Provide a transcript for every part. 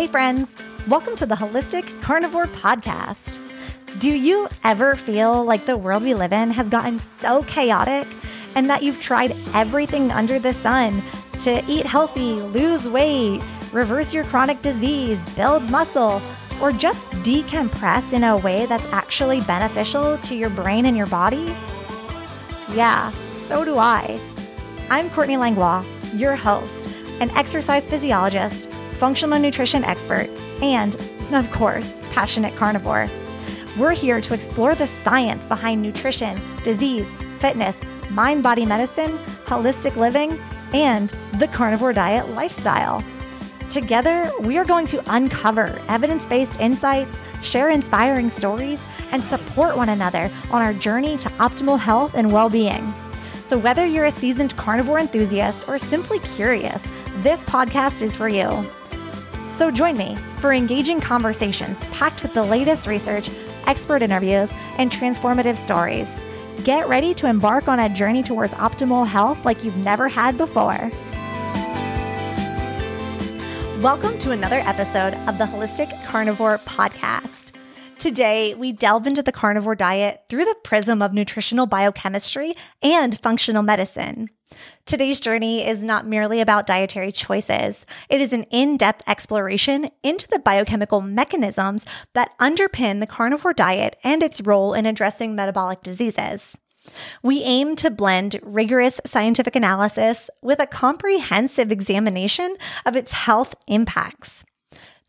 Hey, friends, welcome to the Holistic Carnivore Podcast. Do you ever feel like the world we live in has gotten so chaotic and that you've tried everything under the sun to eat healthy, lose weight, reverse your chronic disease, build muscle, or just decompress in a way that's actually beneficial to your brain and your body? Yeah, so do I. I'm Courtney Langlois, your host, an exercise physiologist, functional nutrition expert, and, of course, passionate carnivore. We're here to explore the science behind nutrition, disease, fitness, mind body medicine, holistic living, and the carnivore diet lifestyle. Together, we are going to uncover evidence based insights, share inspiring stories, and support one another on our journey to optimal health and well being. So, whether you're a seasoned carnivore enthusiast or simply curious, this podcast is for you. So, join me for engaging conversations packed with the latest research, expert interviews, and transformative stories. Get ready to embark on a journey towards optimal health like you've never had before. Welcome to another episode of the Holistic Carnivore Podcast. Today, we delve into the carnivore diet through the prism of nutritional biochemistry and functional medicine. Today's journey is not merely about dietary choices. It is an in-depth exploration into the biochemical mechanisms that underpin the carnivore diet and its role in addressing metabolic diseases. We aim to blend rigorous scientific analysis with a comprehensive examination of its health impacts.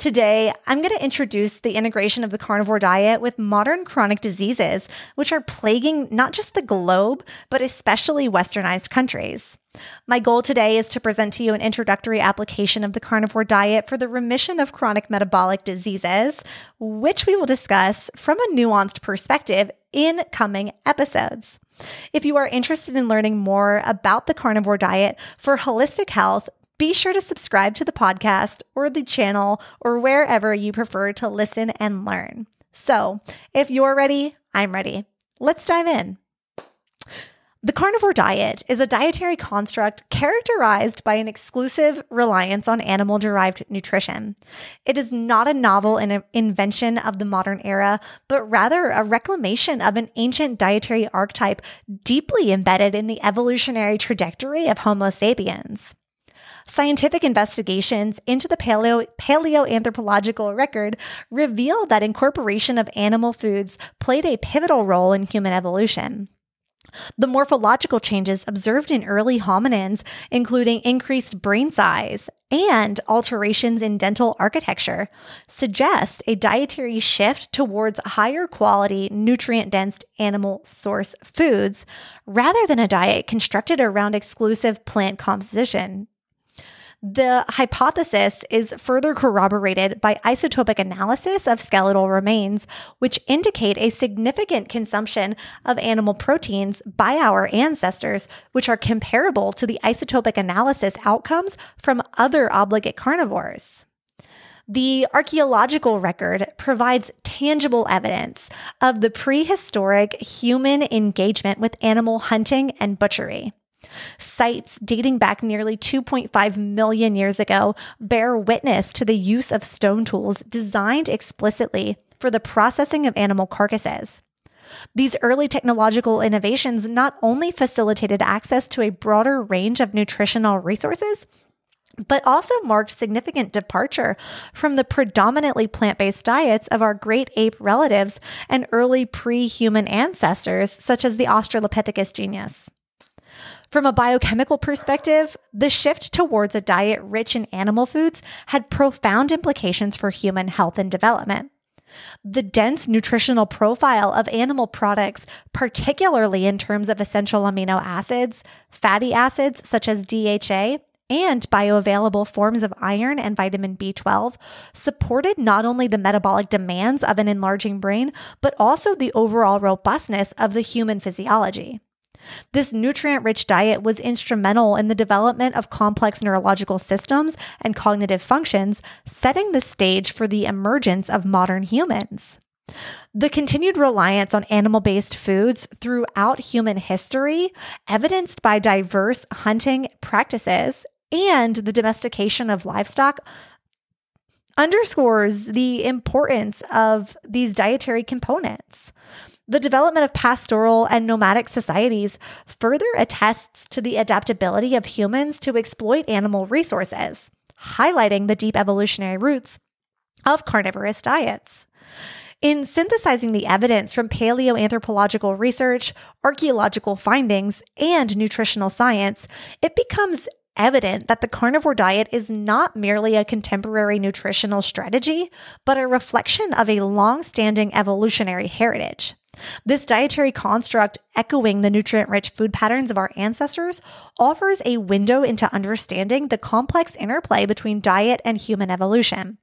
Today, I'm going to introduce the integration of the carnivore diet with modern chronic diseases, which are plaguing not just the globe, but especially westernized countries. My goal today is to present to you an introductory application of the carnivore diet for the remission of chronic metabolic diseases, which we will discuss from a nuanced perspective in coming episodes. If you are interested in learning more about the carnivore diet for holistic health, be sure to subscribe to the podcast or the channel or wherever you prefer to listen and learn. So, if you're ready, I'm ready. Let's dive in. The carnivore diet is a dietary construct characterized by an exclusive reliance on animal derived nutrition. It is not a novel in invention of the modern era, but rather a reclamation of an ancient dietary archetype deeply embedded in the evolutionary trajectory of Homo sapiens. Scientific investigations into the paleo, paleoanthropological record reveal that incorporation of animal foods played a pivotal role in human evolution. The morphological changes observed in early hominins, including increased brain size and alterations in dental architecture, suggest a dietary shift towards higher quality, nutrient dense animal source foods rather than a diet constructed around exclusive plant composition. The hypothesis is further corroborated by isotopic analysis of skeletal remains, which indicate a significant consumption of animal proteins by our ancestors, which are comparable to the isotopic analysis outcomes from other obligate carnivores. The archaeological record provides tangible evidence of the prehistoric human engagement with animal hunting and butchery. Sites dating back nearly 2.5 million years ago bear witness to the use of stone tools designed explicitly for the processing of animal carcasses. These early technological innovations not only facilitated access to a broader range of nutritional resources, but also marked significant departure from the predominantly plant based diets of our great ape relatives and early pre human ancestors, such as the Australopithecus genus. From a biochemical perspective, the shift towards a diet rich in animal foods had profound implications for human health and development. The dense nutritional profile of animal products, particularly in terms of essential amino acids, fatty acids such as DHA, and bioavailable forms of iron and vitamin B12 supported not only the metabolic demands of an enlarging brain, but also the overall robustness of the human physiology. This nutrient rich diet was instrumental in the development of complex neurological systems and cognitive functions, setting the stage for the emergence of modern humans. The continued reliance on animal based foods throughout human history, evidenced by diverse hunting practices and the domestication of livestock, underscores the importance of these dietary components. The development of pastoral and nomadic societies further attests to the adaptability of humans to exploit animal resources, highlighting the deep evolutionary roots of carnivorous diets. In synthesizing the evidence from paleoanthropological research, archaeological findings, and nutritional science, it becomes evident that the carnivore diet is not merely a contemporary nutritional strategy, but a reflection of a long standing evolutionary heritage. This dietary construct, echoing the nutrient rich food patterns of our ancestors, offers a window into understanding the complex interplay between diet and human evolution.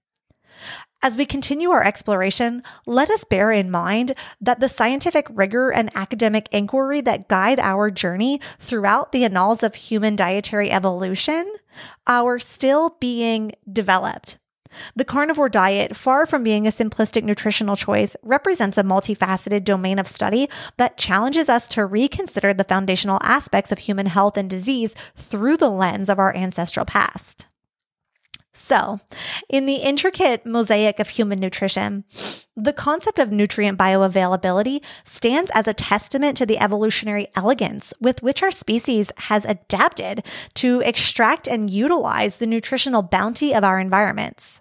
As we continue our exploration, let us bear in mind that the scientific rigor and academic inquiry that guide our journey throughout the annals of human dietary evolution are still being developed. The carnivore diet, far from being a simplistic nutritional choice, represents a multifaceted domain of study that challenges us to reconsider the foundational aspects of human health and disease through the lens of our ancestral past. So, in the intricate mosaic of human nutrition, the concept of nutrient bioavailability stands as a testament to the evolutionary elegance with which our species has adapted to extract and utilize the nutritional bounty of our environments.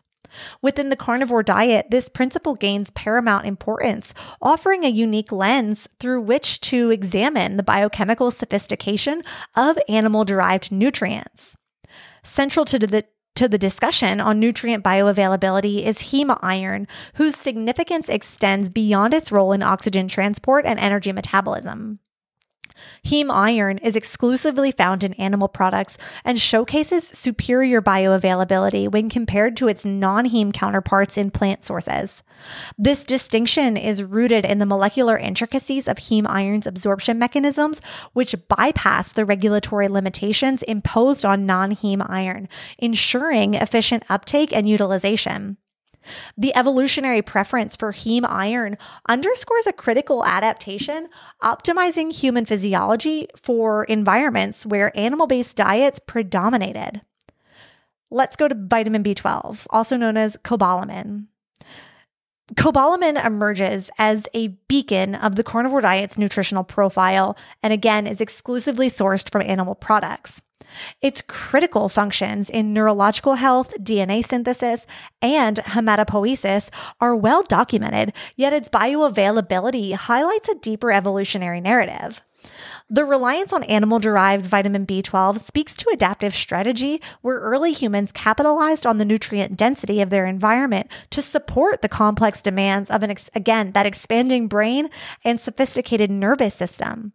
Within the carnivore diet, this principle gains paramount importance, offering a unique lens through which to examine the biochemical sophistication of animal derived nutrients. Central to the to the discussion on nutrient bioavailability is heme iron, whose significance extends beyond its role in oxygen transport and energy metabolism. Heme iron is exclusively found in animal products and showcases superior bioavailability when compared to its non heme counterparts in plant sources. This distinction is rooted in the molecular intricacies of heme iron's absorption mechanisms, which bypass the regulatory limitations imposed on non heme iron, ensuring efficient uptake and utilization. The evolutionary preference for heme iron underscores a critical adaptation, optimizing human physiology for environments where animal based diets predominated. Let's go to vitamin B12, also known as cobalamin. Cobalamin emerges as a beacon of the carnivore diet's nutritional profile and again is exclusively sourced from animal products. Its critical functions in neurological health, DNA synthesis, and hematopoiesis are well documented, yet its bioavailability highlights a deeper evolutionary narrative. The reliance on animal derived vitamin B12 speaks to adaptive strategy where early humans capitalized on the nutrient density of their environment to support the complex demands of an again that expanding brain and sophisticated nervous system.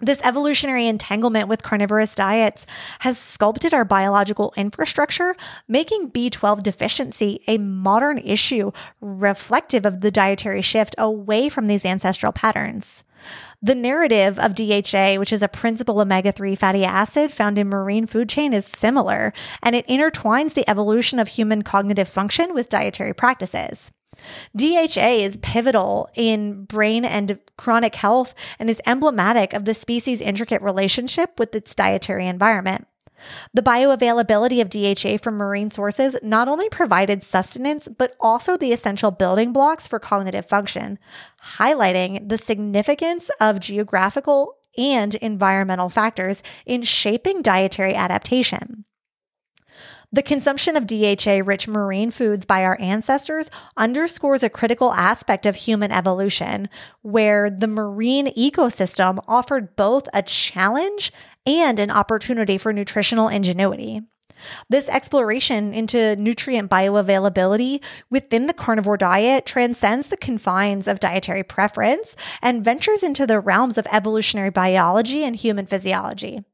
This evolutionary entanglement with carnivorous diets has sculpted our biological infrastructure, making B12 deficiency a modern issue reflective of the dietary shift away from these ancestral patterns. The narrative of DHA, which is a principal omega 3 fatty acid found in marine food chain, is similar, and it intertwines the evolution of human cognitive function with dietary practices. DHA is pivotal in brain and chronic health and is emblematic of the species' intricate relationship with its dietary environment. The bioavailability of DHA from marine sources not only provided sustenance, but also the essential building blocks for cognitive function, highlighting the significance of geographical and environmental factors in shaping dietary adaptation. The consumption of DHA rich marine foods by our ancestors underscores a critical aspect of human evolution, where the marine ecosystem offered both a challenge and an opportunity for nutritional ingenuity. This exploration into nutrient bioavailability within the carnivore diet transcends the confines of dietary preference and ventures into the realms of evolutionary biology and human physiology.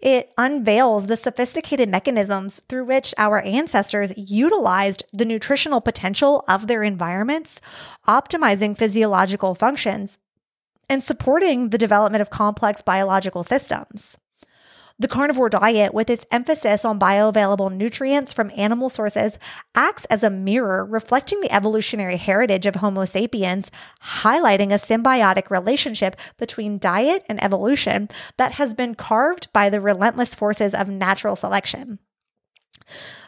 It unveils the sophisticated mechanisms through which our ancestors utilized the nutritional potential of their environments, optimizing physiological functions and supporting the development of complex biological systems. The carnivore diet, with its emphasis on bioavailable nutrients from animal sources, acts as a mirror reflecting the evolutionary heritage of Homo sapiens, highlighting a symbiotic relationship between diet and evolution that has been carved by the relentless forces of natural selection.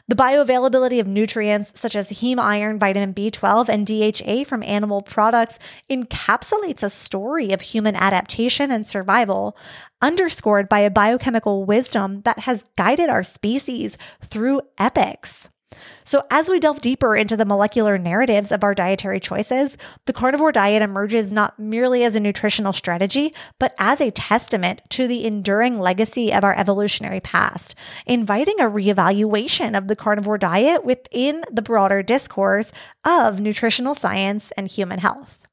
The bioavailability of nutrients such as heme iron, vitamin B12, and DHA from animal products encapsulates a story of human adaptation and survival, underscored by a biochemical wisdom that has guided our species through epochs. So, as we delve deeper into the molecular narratives of our dietary choices, the carnivore diet emerges not merely as a nutritional strategy, but as a testament to the enduring legacy of our evolutionary past, inviting a reevaluation of the carnivore diet within the broader discourse of nutritional science and human health.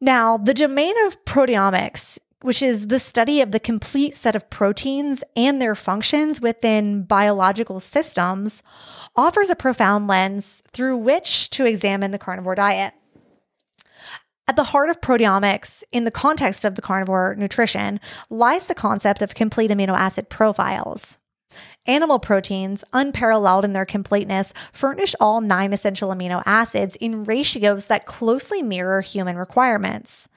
Now, the domain of proteomics which is the study of the complete set of proteins and their functions within biological systems, offers a profound lens through which to examine the carnivore diet. At the heart of proteomics, in the context of the carnivore nutrition, lies the concept of complete amino acid profiles. Animal proteins, unparalleled in their completeness, furnish all nine essential amino acids in ratios that closely mirror human requirements.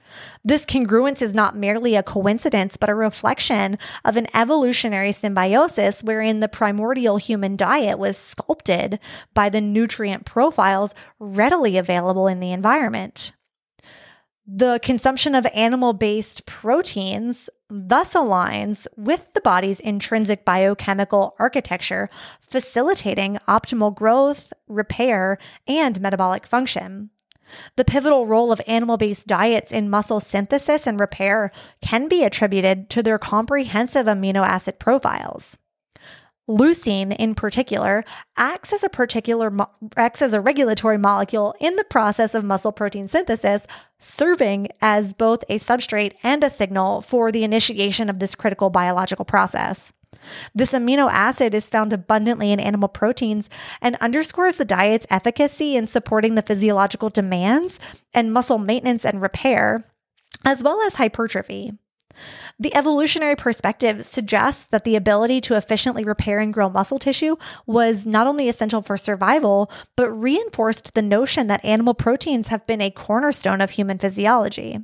This congruence is not merely a coincidence, but a reflection of an evolutionary symbiosis wherein the primordial human diet was sculpted by the nutrient profiles readily available in the environment. The consumption of animal based proteins thus aligns with the body's intrinsic biochemical architecture, facilitating optimal growth, repair, and metabolic function. The pivotal role of animal based diets in muscle synthesis and repair can be attributed to their comprehensive amino acid profiles. Leucine, in particular, acts as a particular acts as a regulatory molecule in the process of muscle protein synthesis, serving as both a substrate and a signal for the initiation of this critical biological process. This amino acid is found abundantly in animal proteins and underscores the diet's efficacy in supporting the physiological demands and muscle maintenance and repair, as well as hypertrophy. The evolutionary perspective suggests that the ability to efficiently repair and grow muscle tissue was not only essential for survival, but reinforced the notion that animal proteins have been a cornerstone of human physiology.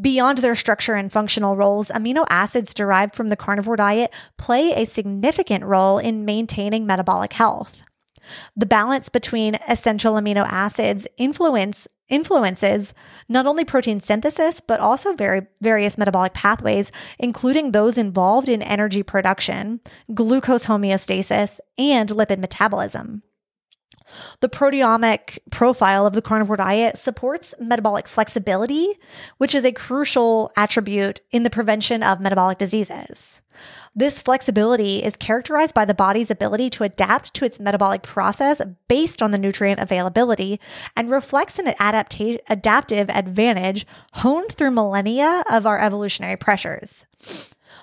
Beyond their structure and functional roles, amino acids derived from the carnivore diet play a significant role in maintaining metabolic health. The balance between essential amino acids influence influences not only protein synthesis but also very, various metabolic pathways including those involved in energy production, glucose homeostasis, and lipid metabolism. The proteomic profile of the carnivore diet supports metabolic flexibility, which is a crucial attribute in the prevention of metabolic diseases. This flexibility is characterized by the body's ability to adapt to its metabolic process based on the nutrient availability and reflects an adapta- adaptive advantage honed through millennia of our evolutionary pressures.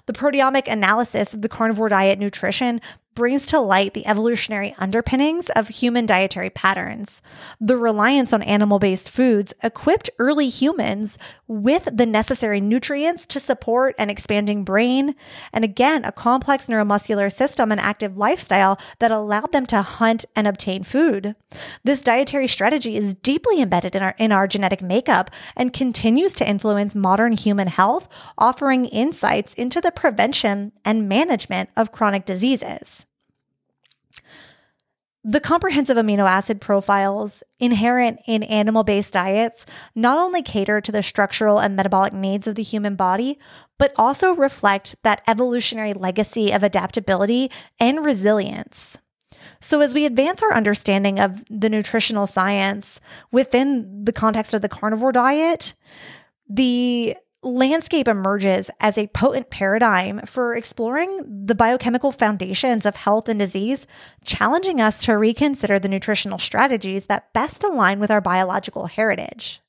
The proteomic analysis of the carnivore diet nutrition brings to light the evolutionary underpinnings of human dietary patterns. The reliance on animal based foods equipped early humans with the necessary nutrients to support an expanding brain, and again, a complex neuromuscular system and active lifestyle that allowed them to hunt and obtain food. This dietary strategy is deeply embedded in our, in our genetic makeup and continues to influence modern human health, offering insights into the prevention and management of chronic diseases. The comprehensive amino acid profiles inherent in animal based diets not only cater to the structural and metabolic needs of the human body, but also reflect that evolutionary legacy of adaptability and resilience. So, as we advance our understanding of the nutritional science within the context of the carnivore diet, the landscape emerges as a potent paradigm for exploring the biochemical foundations of health and disease, challenging us to reconsider the nutritional strategies that best align with our biological heritage.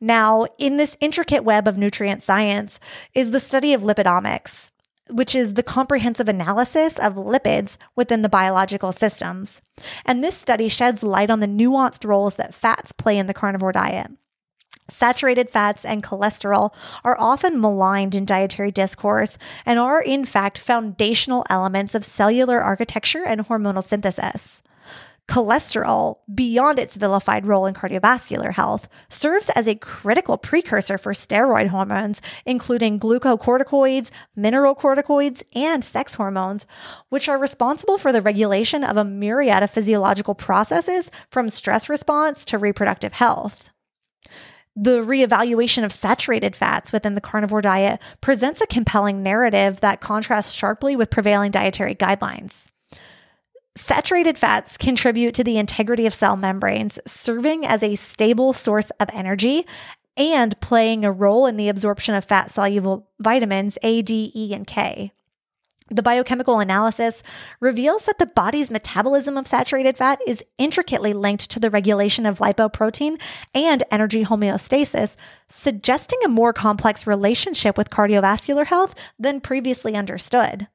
Now, in this intricate web of nutrient science is the study of lipidomics, which is the comprehensive analysis of lipids within the biological systems. And this study sheds light on the nuanced roles that fats play in the carnivore diet. Saturated fats and cholesterol are often maligned in dietary discourse and are, in fact, foundational elements of cellular architecture and hormonal synthesis. Cholesterol, beyond its vilified role in cardiovascular health, serves as a critical precursor for steroid hormones, including glucocorticoids, mineralocorticoids, and sex hormones, which are responsible for the regulation of a myriad of physiological processes from stress response to reproductive health. The reevaluation of saturated fats within the carnivore diet presents a compelling narrative that contrasts sharply with prevailing dietary guidelines. Saturated fats contribute to the integrity of cell membranes, serving as a stable source of energy and playing a role in the absorption of fat soluble vitamins A, D, E, and K. The biochemical analysis reveals that the body's metabolism of saturated fat is intricately linked to the regulation of lipoprotein and energy homeostasis, suggesting a more complex relationship with cardiovascular health than previously understood.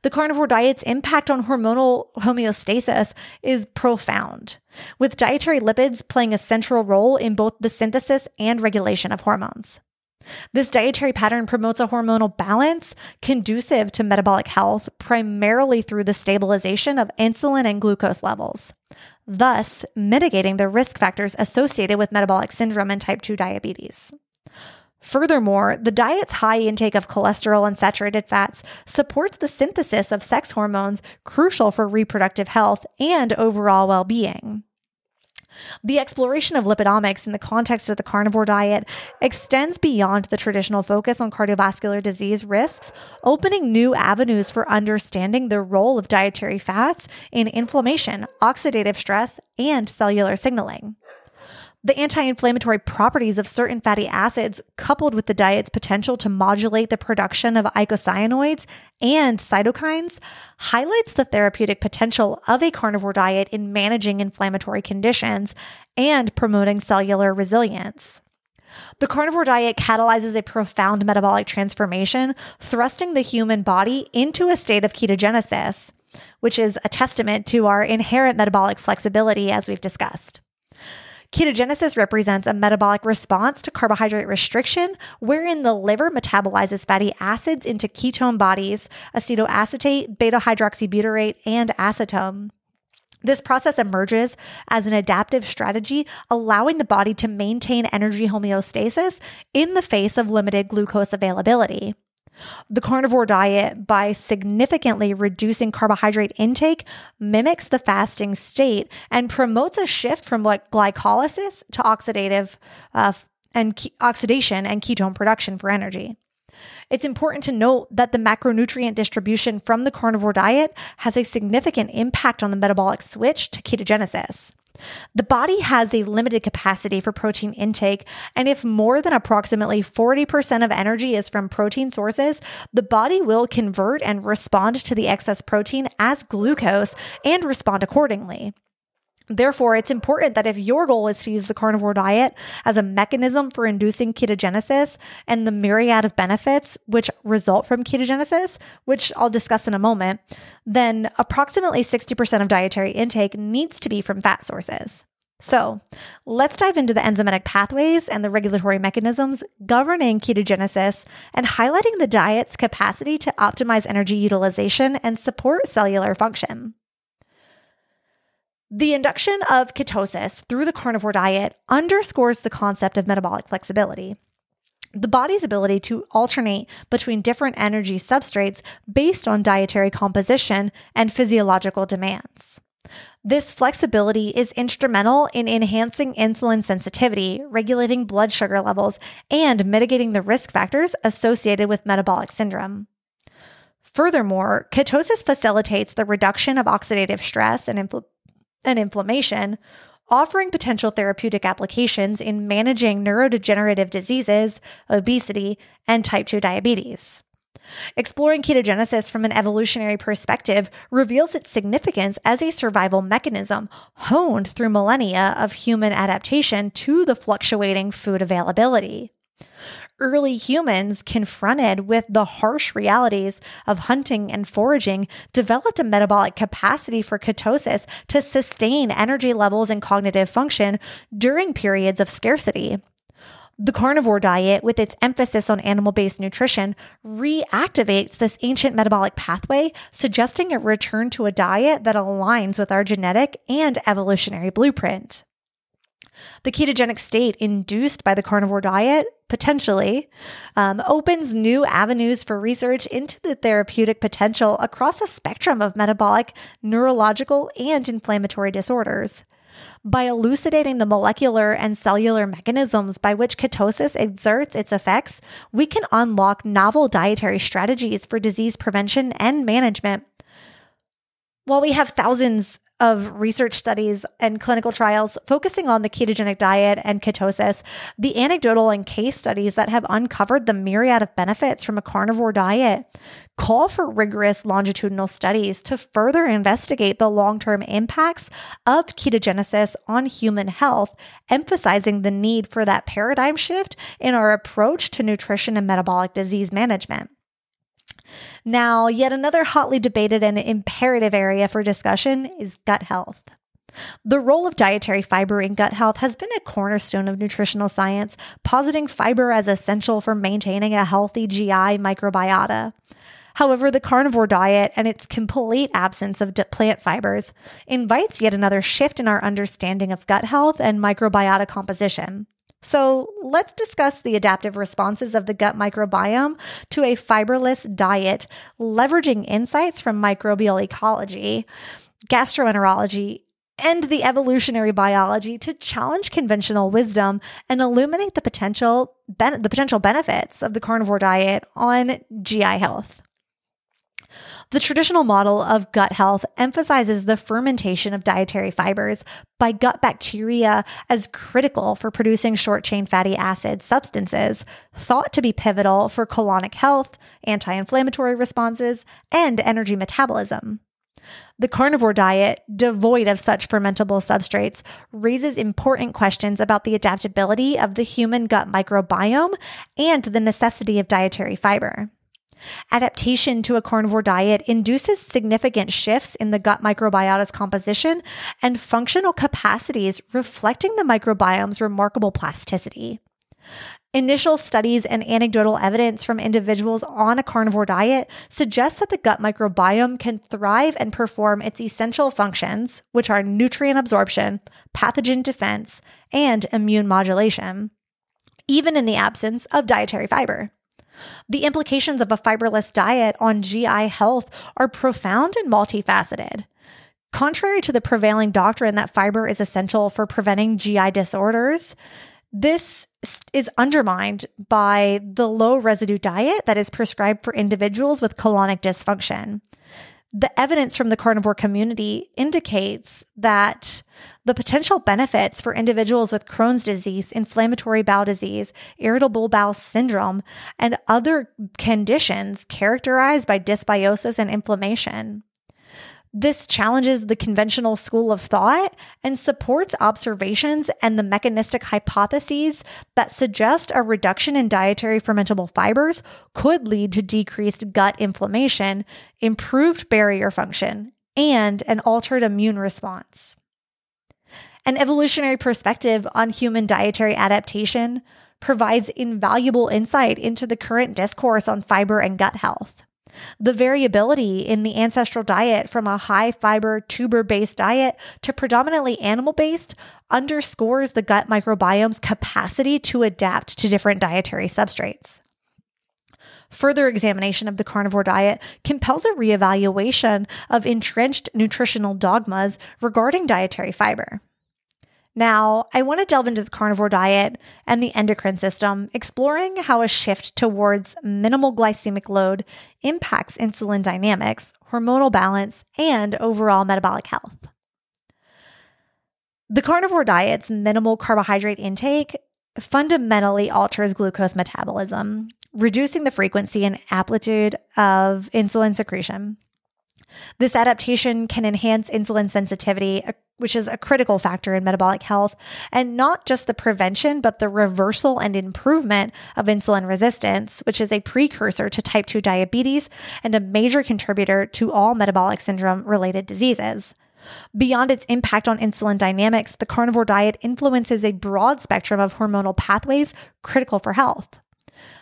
The carnivore diet's impact on hormonal homeostasis is profound, with dietary lipids playing a central role in both the synthesis and regulation of hormones. This dietary pattern promotes a hormonal balance conducive to metabolic health, primarily through the stabilization of insulin and glucose levels, thus mitigating the risk factors associated with metabolic syndrome and type 2 diabetes. Furthermore, the diet's high intake of cholesterol and saturated fats supports the synthesis of sex hormones crucial for reproductive health and overall well being. The exploration of lipidomics in the context of the carnivore diet extends beyond the traditional focus on cardiovascular disease risks, opening new avenues for understanding the role of dietary fats in inflammation, oxidative stress, and cellular signaling. The anti inflammatory properties of certain fatty acids, coupled with the diet's potential to modulate the production of eicosanoids and cytokines, highlights the therapeutic potential of a carnivore diet in managing inflammatory conditions and promoting cellular resilience. The carnivore diet catalyzes a profound metabolic transformation, thrusting the human body into a state of ketogenesis, which is a testament to our inherent metabolic flexibility, as we've discussed. Ketogenesis represents a metabolic response to carbohydrate restriction, wherein the liver metabolizes fatty acids into ketone bodies, acetoacetate, beta hydroxybutyrate, and acetone. This process emerges as an adaptive strategy, allowing the body to maintain energy homeostasis in the face of limited glucose availability. The carnivore diet, by significantly reducing carbohydrate intake, mimics the fasting state and promotes a shift from what glycolysis to oxidative uh, and ke- oxidation and ketone production for energy. It's important to note that the macronutrient distribution from the carnivore diet has a significant impact on the metabolic switch to ketogenesis. The body has a limited capacity for protein intake, and if more than approximately 40% of energy is from protein sources, the body will convert and respond to the excess protein as glucose and respond accordingly. Therefore, it's important that if your goal is to use the carnivore diet as a mechanism for inducing ketogenesis and the myriad of benefits which result from ketogenesis, which I'll discuss in a moment, then approximately 60% of dietary intake needs to be from fat sources. So, let's dive into the enzymatic pathways and the regulatory mechanisms governing ketogenesis and highlighting the diet's capacity to optimize energy utilization and support cellular function. The induction of ketosis through the carnivore diet underscores the concept of metabolic flexibility. The body's ability to alternate between different energy substrates based on dietary composition and physiological demands. This flexibility is instrumental in enhancing insulin sensitivity, regulating blood sugar levels, and mitigating the risk factors associated with metabolic syndrome. Furthermore, ketosis facilitates the reduction of oxidative stress and infl- and inflammation, offering potential therapeutic applications in managing neurodegenerative diseases, obesity, and type 2 diabetes. Exploring ketogenesis from an evolutionary perspective reveals its significance as a survival mechanism honed through millennia of human adaptation to the fluctuating food availability early humans, confronted with the harsh realities of hunting and foraging, developed a metabolic capacity for ketosis to sustain energy levels and cognitive function during periods of scarcity. The carnivore diet, with its emphasis on animal based nutrition, reactivates this ancient metabolic pathway, suggesting a return to a diet that aligns with our genetic and evolutionary blueprint. The ketogenic state induced by the carnivore diet potentially um, opens new avenues for research into the therapeutic potential across a spectrum of metabolic, neurological, and inflammatory disorders. By elucidating the molecular and cellular mechanisms by which ketosis exerts its effects, we can unlock novel dietary strategies for disease prevention and management. While we have thousands of research studies and clinical trials focusing on the ketogenic diet and ketosis, the anecdotal and case studies that have uncovered the myriad of benefits from a carnivore diet call for rigorous longitudinal studies to further investigate the long term impacts of ketogenesis on human health, emphasizing the need for that paradigm shift in our approach to nutrition and metabolic disease management. Now, yet another hotly debated and imperative area for discussion is gut health. The role of dietary fiber in gut health has been a cornerstone of nutritional science, positing fiber as essential for maintaining a healthy GI microbiota. However, the carnivore diet and its complete absence of plant fibers invites yet another shift in our understanding of gut health and microbiota composition. So let's discuss the adaptive responses of the gut microbiome to a fiberless diet, leveraging insights from microbial ecology, gastroenterology, and the evolutionary biology to challenge conventional wisdom and illuminate the potential ben- the potential benefits of the carnivore diet on GI health. The traditional model of gut health emphasizes the fermentation of dietary fibers by gut bacteria as critical for producing short chain fatty acid substances, thought to be pivotal for colonic health, anti inflammatory responses, and energy metabolism. The carnivore diet, devoid of such fermentable substrates, raises important questions about the adaptability of the human gut microbiome and the necessity of dietary fiber. Adaptation to a carnivore diet induces significant shifts in the gut microbiota's composition and functional capacities, reflecting the microbiome's remarkable plasticity. Initial studies and anecdotal evidence from individuals on a carnivore diet suggest that the gut microbiome can thrive and perform its essential functions, which are nutrient absorption, pathogen defense, and immune modulation, even in the absence of dietary fiber. The implications of a fiberless diet on GI health are profound and multifaceted. Contrary to the prevailing doctrine that fiber is essential for preventing GI disorders, this is undermined by the low residue diet that is prescribed for individuals with colonic dysfunction the evidence from the carnivore community indicates that the potential benefits for individuals with Crohn's disease, inflammatory bowel disease, irritable bowel syndrome, and other conditions characterized by dysbiosis and inflammation. This challenges the conventional school of thought and supports observations and the mechanistic hypotheses that suggest a reduction in dietary fermentable fibers could lead to decreased gut inflammation, improved barrier function, and an altered immune response. An evolutionary perspective on human dietary adaptation provides invaluable insight into the current discourse on fiber and gut health. The variability in the ancestral diet from a high fiber tuber based diet to predominantly animal based underscores the gut microbiome's capacity to adapt to different dietary substrates. Further examination of the carnivore diet compels a reevaluation of entrenched nutritional dogmas regarding dietary fiber. Now, I want to delve into the carnivore diet and the endocrine system, exploring how a shift towards minimal glycemic load impacts insulin dynamics, hormonal balance, and overall metabolic health. The carnivore diet's minimal carbohydrate intake fundamentally alters glucose metabolism, reducing the frequency and amplitude of insulin secretion. This adaptation can enhance insulin sensitivity, which is a critical factor in metabolic health, and not just the prevention, but the reversal and improvement of insulin resistance, which is a precursor to type 2 diabetes and a major contributor to all metabolic syndrome related diseases. Beyond its impact on insulin dynamics, the carnivore diet influences a broad spectrum of hormonal pathways critical for health.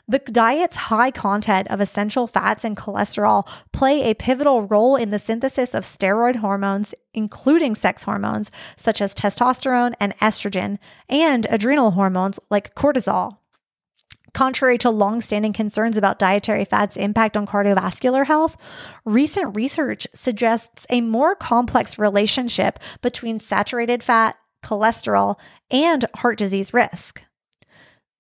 The diet's high content of essential fats and cholesterol play a pivotal role in the synthesis of steroid hormones, including sex hormones such as testosterone and estrogen, and adrenal hormones like cortisol. Contrary to longstanding concerns about dietary fat's impact on cardiovascular health, recent research suggests a more complex relationship between saturated fat, cholesterol, and heart disease risk.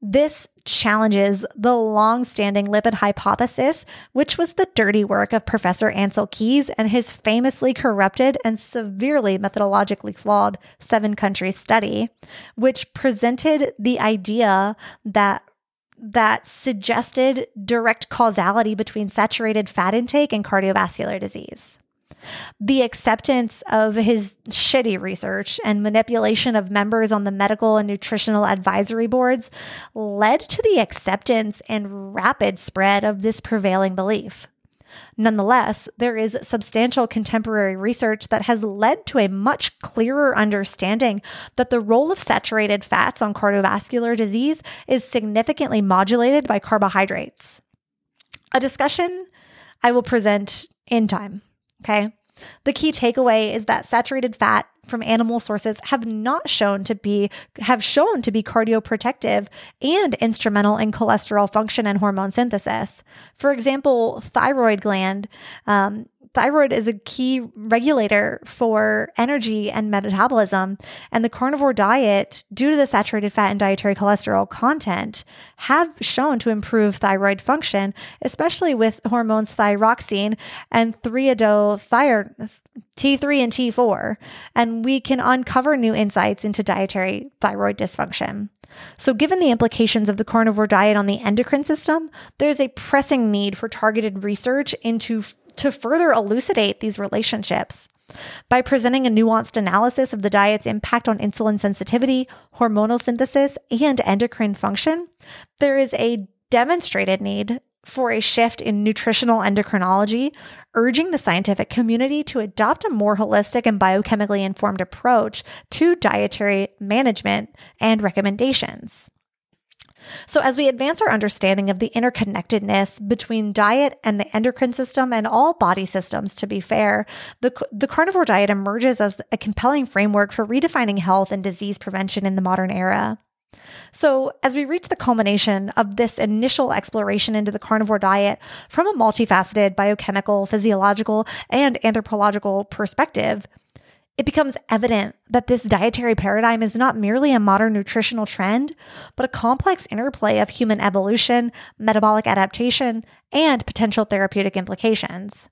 This challenges the long-standing lipid hypothesis, which was the dirty work of Professor Ancel Keys and his famously corrupted and severely methodologically flawed seven country study, which presented the idea that that suggested direct causality between saturated fat intake and cardiovascular disease. The acceptance of his shitty research and manipulation of members on the medical and nutritional advisory boards led to the acceptance and rapid spread of this prevailing belief. Nonetheless, there is substantial contemporary research that has led to a much clearer understanding that the role of saturated fats on cardiovascular disease is significantly modulated by carbohydrates. A discussion I will present in time. Okay. The key takeaway is that saturated fat from animal sources have not shown to be have shown to be cardioprotective and instrumental in cholesterol function and hormone synthesis. For example, thyroid gland um, Thyroid is a key regulator for energy and metabolism, and the carnivore diet, due to the saturated fat and dietary cholesterol content, have shown to improve thyroid function, especially with hormones thyroxine and triiodothyronine. T3 and T4, and we can uncover new insights into dietary thyroid dysfunction. So, given the implications of the carnivore diet on the endocrine system, there's a pressing need for targeted research into to further elucidate these relationships. By presenting a nuanced analysis of the diet's impact on insulin sensitivity, hormonal synthesis, and endocrine function, there is a demonstrated need for a shift in nutritional endocrinology, urging the scientific community to adopt a more holistic and biochemically informed approach to dietary management and recommendations. So, as we advance our understanding of the interconnectedness between diet and the endocrine system and all body systems, to be fair, the, the carnivore diet emerges as a compelling framework for redefining health and disease prevention in the modern era. So, as we reach the culmination of this initial exploration into the carnivore diet from a multifaceted biochemical, physiological, and anthropological perspective, it becomes evident that this dietary paradigm is not merely a modern nutritional trend, but a complex interplay of human evolution, metabolic adaptation, and potential therapeutic implications.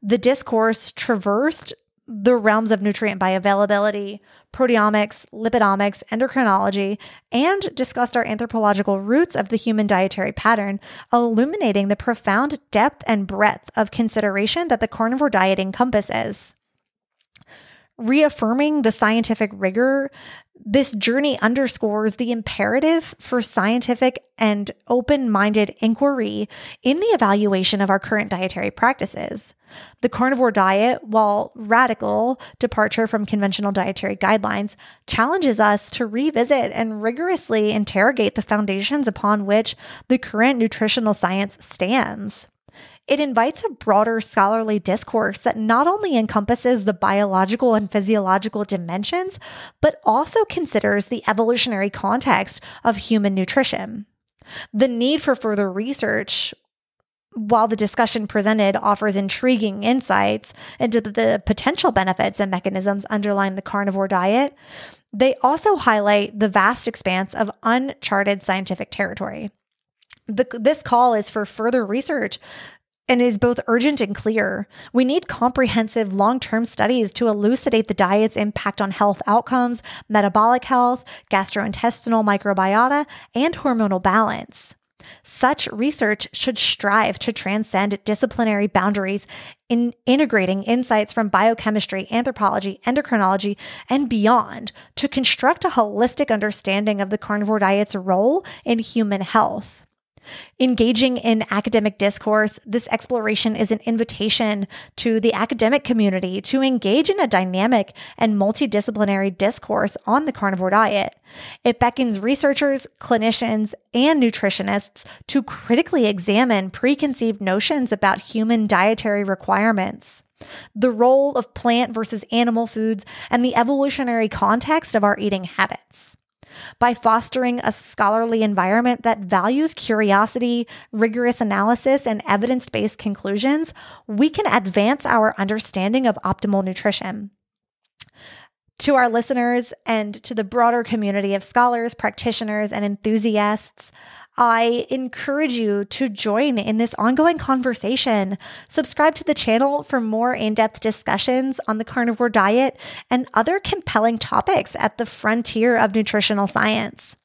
The discourse traversed the realms of nutrient bioavailability, proteomics, lipidomics, endocrinology, and discussed our anthropological roots of the human dietary pattern, illuminating the profound depth and breadth of consideration that the carnivore diet encompasses reaffirming the scientific rigor, this journey underscores the imperative for scientific and open minded inquiry in the evaluation of our current dietary practices. The carnivore diet, while radical departure from conventional dietary guidelines, challenges us to revisit and rigorously interrogate the foundations upon which the current nutritional science stands. It invites a broader scholarly discourse that not only encompasses the biological and physiological dimensions, but also considers the evolutionary context of human nutrition. The need for further research while the discussion presented offers intriguing insights into the potential benefits and mechanisms underlying the carnivore diet, they also highlight the vast expanse of uncharted scientific territory. The, this call is for further research and is both urgent and clear. We need comprehensive long term studies to elucidate the diet's impact on health outcomes, metabolic health, gastrointestinal microbiota, and hormonal balance. Such research should strive to transcend disciplinary boundaries in integrating insights from biochemistry, anthropology, endocrinology, and beyond to construct a holistic understanding of the carnivore diet's role in human health. Engaging in academic discourse, this exploration is an invitation to the academic community to engage in a dynamic and multidisciplinary discourse on the carnivore diet. It beckons researchers, clinicians, and nutritionists to critically examine preconceived notions about human dietary requirements. The role of plant versus animal foods, and the evolutionary context of our eating habits by fostering a scholarly environment that values curiosity, rigorous analysis, and evidence based conclusions, we can advance our understanding of optimal nutrition. To our listeners and to the broader community of scholars, practitioners, and enthusiasts, I encourage you to join in this ongoing conversation. Subscribe to the channel for more in depth discussions on the carnivore diet and other compelling topics at the frontier of nutritional science.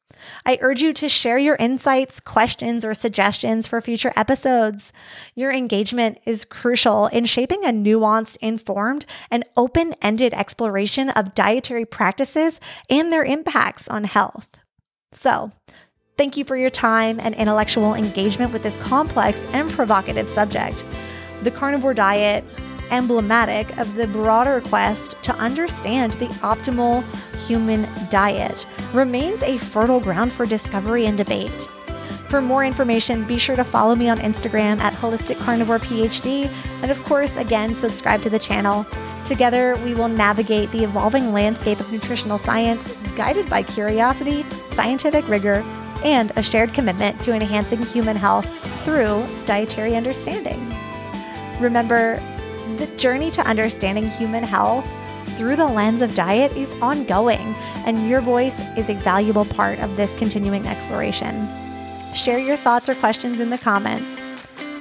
I urge you to share your insights, questions, or suggestions for future episodes. Your engagement is crucial in shaping a nuanced, informed, and open ended exploration of dietary practices and their impacts on health. So, Thank you for your time and intellectual engagement with this complex and provocative subject. The carnivore diet, emblematic of the broader quest to understand the optimal human diet, remains a fertile ground for discovery and debate. For more information, be sure to follow me on Instagram at Holistic Carnivore PhD, and of course, again, subscribe to the channel. Together, we will navigate the evolving landscape of nutritional science, guided by curiosity, scientific rigor, and a shared commitment to enhancing human health through dietary understanding. Remember, the journey to understanding human health through the lens of diet is ongoing, and your voice is a valuable part of this continuing exploration. Share your thoughts or questions in the comments.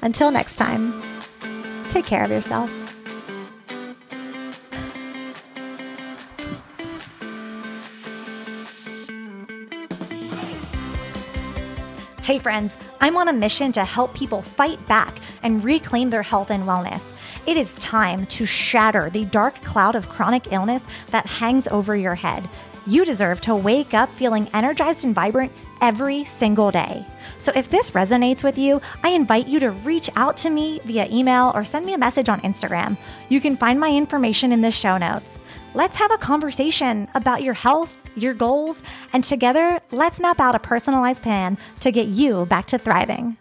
Until next time, take care of yourself. Hey, friends, I'm on a mission to help people fight back and reclaim their health and wellness. It is time to shatter the dark cloud of chronic illness that hangs over your head. You deserve to wake up feeling energized and vibrant every single day. So if this resonates with you, I invite you to reach out to me via email or send me a message on Instagram. You can find my information in the show notes. Let's have a conversation about your health, your goals, and together, let's map out a personalized plan to get you back to thriving.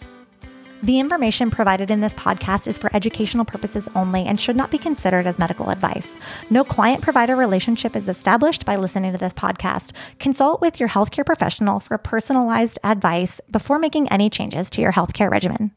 The information provided in this podcast is for educational purposes only and should not be considered as medical advice. No client provider relationship is established by listening to this podcast. Consult with your healthcare professional for personalized advice before making any changes to your healthcare regimen.